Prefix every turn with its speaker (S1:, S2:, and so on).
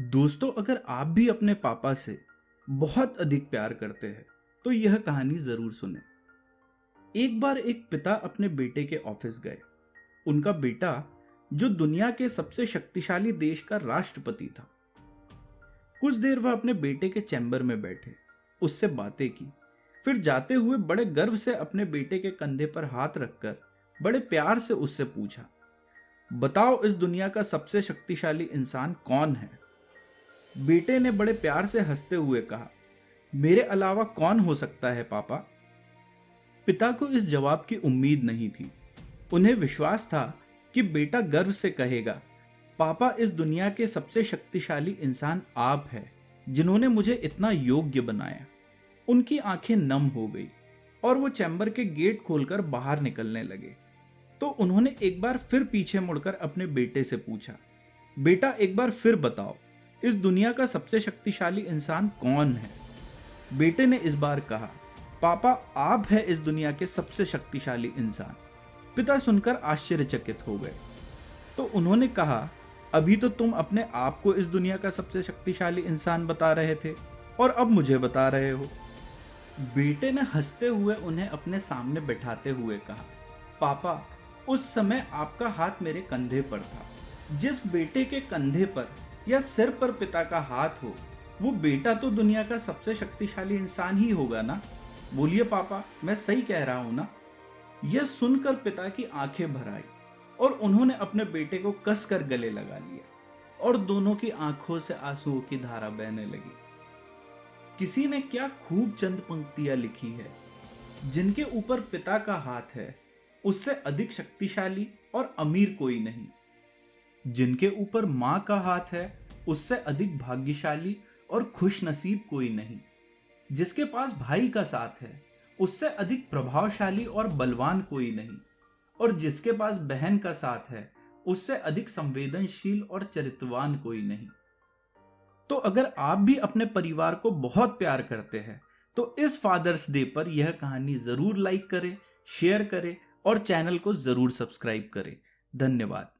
S1: दोस्तों, अगर आप भी अपने पापा से बहुत अधिक प्यार करते हैं तो यह कहानी ज़रूर सुने। एक बार एक पिता अपने बेटे के ऑफ़िस गए। उनका बेटा, जो दुनिया के सबसे शक्तिशाली देश का राष्ट्रपति था। कुछ देर वह अपने बेटे के चैम्बर में बैठे, उससे बातें की। फिर जाते हुए बड़े गर्व से अपने बेटे के कंधे पर हाथ रखकर बड़े प्यार से उससे पूछा, बताओ, इस दुनिया का सबसे शक्तिशाली इंसान कौन है? बेटे ने बड़े प्यार से हँसते हुए कहा, मेरे अलावा कौन हो सकता है, पापा? पिता को इस जवाब की उम्मीद नहीं थी। उन्हें विश्वास था कि बेटा गर्व से कहेगा, पापा, इस दुनिया के सबसे शक्तिशाली इंसान आप हैं, जिन्होंने मुझे इतना योग्य बनाया। उनकी आँखें नम हो गई और वो चैम्बर के गेट खोलकर बाहर निकलने लगे। तो उन्होंने एक बार फिर पीछे मुड़कर अपने बेटे से पूछा, बेटा, एक बार फिर बताओ इस दुनिया का सबसे शक्तिशाली इंसान कौन है? बेटे ने इस बार कहा, पापा, आप है इस दुनिया के सबसे शक्तिशाली इंसान। पिता सुनकर आश्चर्यचकित हो गए। तो उन्होंने कहा, अभी तो तुम अपने आप को इस दुनिया का सबसे शक्तिशाली इंसान बता रहे थे और अब मुझे बता रहे हो। बेटे ने हँसते हुए उन्हें अपने सामने बैठाते हुए कहा, पापा, उस समय आपका हाथ मेरे कंधे पर था। जिस बेटे के कंधे पर या सिर पर पिता का हाथ हो, वो बेटा तो दुनिया का सबसे शक्तिशाली इंसान ही होगा ना? बोलिए पापा, मैं सही कह रहा हूँ ना? यह सुनकर पिता की आँखें भर आई और उन्होंने अपने बेटे को कसकर गले लगा लिया और दोनों की आँखों से आंसुओं की धारा बहने लगी। किसी ने क्या खूब चंद पंक्तियाँ लिखी है, जिनके ऊपर पिता का हाथ है, उससे अधिक शक्तिशाली और अमीर कोई नहीं। जिनके ऊपर माँ का हाथ है, उससे अधिक भाग्यशाली और खुश नसीब कोई नहीं। जिसके पास भाई का साथ है, उससे अधिक प्रभावशाली और बलवान कोई नहीं। और जिसके पास बहन का साथ है, उससे अधिक संवेदनशील और चरित्रवान कोई नहीं। तो अगर आप भी अपने परिवार को बहुत प्यार करते हैं तो इस फादर्स डे पर यह कहानी ज़रूर लाइक करें, शेयर करें और चैनल को ज़रूर सब्सक्राइब करें। धन्यवाद।